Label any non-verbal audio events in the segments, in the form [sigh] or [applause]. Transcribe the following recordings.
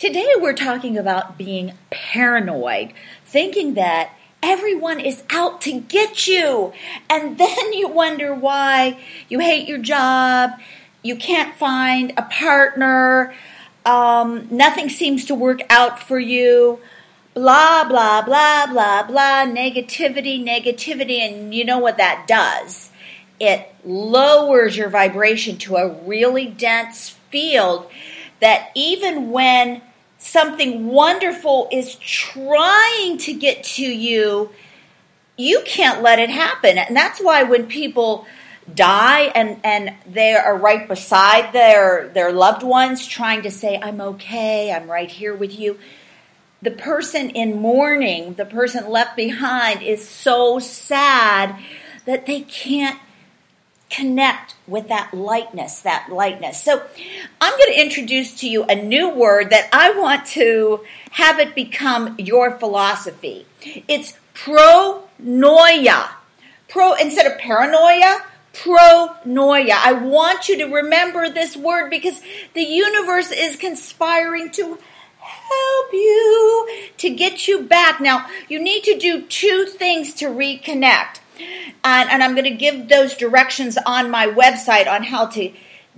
Today we're talking about being paranoid, thinking that everyone is out to get you. And [laughs] then you wonder why you hate your job, you can't find a partner, um, nothing seems to work out for you. Blah, blah, blah, blah, blah, negativity, negativity. And you know what that does? It lowers your vibration to a really dense field that even when something wonderful is trying to get to you, you can't let it happen. And that's why when people die and, and they are right beside their, their loved ones trying to say, I'm okay, I'm right here with you. The person in mourning, the person left behind, is so sad that they can't connect with that lightness, that lightness. So I'm going to introduce to you a new word that I want to have it become your philosophy. It's pronoia. Pro instead of paranoia, pronoia. I want you to remember this word because the universe is conspiring to help you to get you back. Now, you need to do two things to reconnect. And, and I'm going to give those directions on my website on how to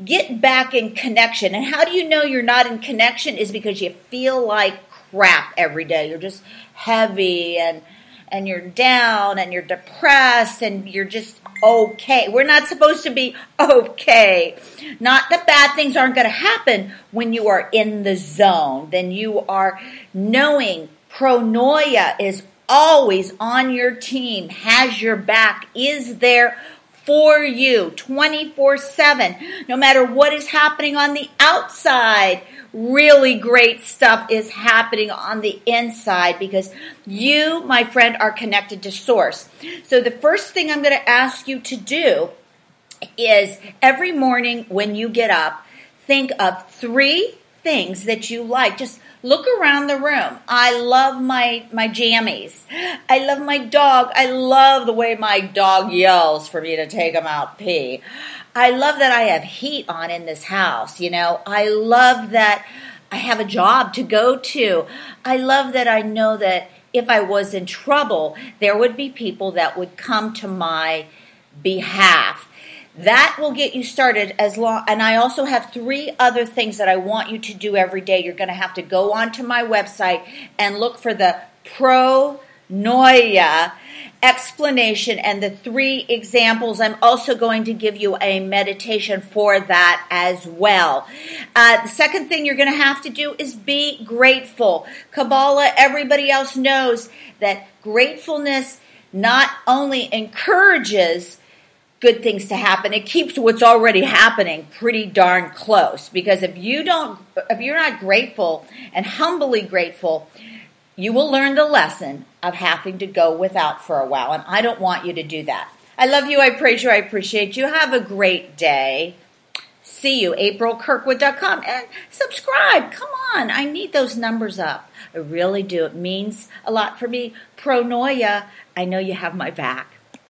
get back in connection. And how do you know you're not in connection is because you feel like crap every day. You're just heavy and and you're down and you're depressed and you're just okay. We're not supposed to be okay. Not that bad things aren't going to happen when you are in the zone. Then you are knowing pronoia is always on your team, has your back, is there for you 24 7, no matter what is happening on the outside. Really great stuff is happening on the inside because you, my friend, are connected to source. So, the first thing I'm going to ask you to do is every morning when you get up, think of three things that you like. Just Look around the room. I love my, my jammies. I love my dog. I love the way my dog yells for me to take him out pee. I love that I have heat on in this house. You know, I love that I have a job to go to. I love that I know that if I was in trouble, there would be people that would come to my behalf that will get you started as long and I also have three other things that I want you to do every day. You're going to have to go onto my website and look for the pro noia explanation and the three examples. I'm also going to give you a meditation for that as well. Uh, the second thing you're going to have to do is be grateful. Kabbalah, everybody else knows that gratefulness not only encourages good things to happen. It keeps what's already happening pretty darn close because if you don't, if you're not grateful and humbly grateful, you will learn the lesson of having to go without for a while. And I don't want you to do that. I love you. I praise you. I appreciate you. Have a great day. See you, aprilkirkwood.com. And subscribe. Come on. I need those numbers up. I really do. It means a lot for me. Pronoia, I know you have my back.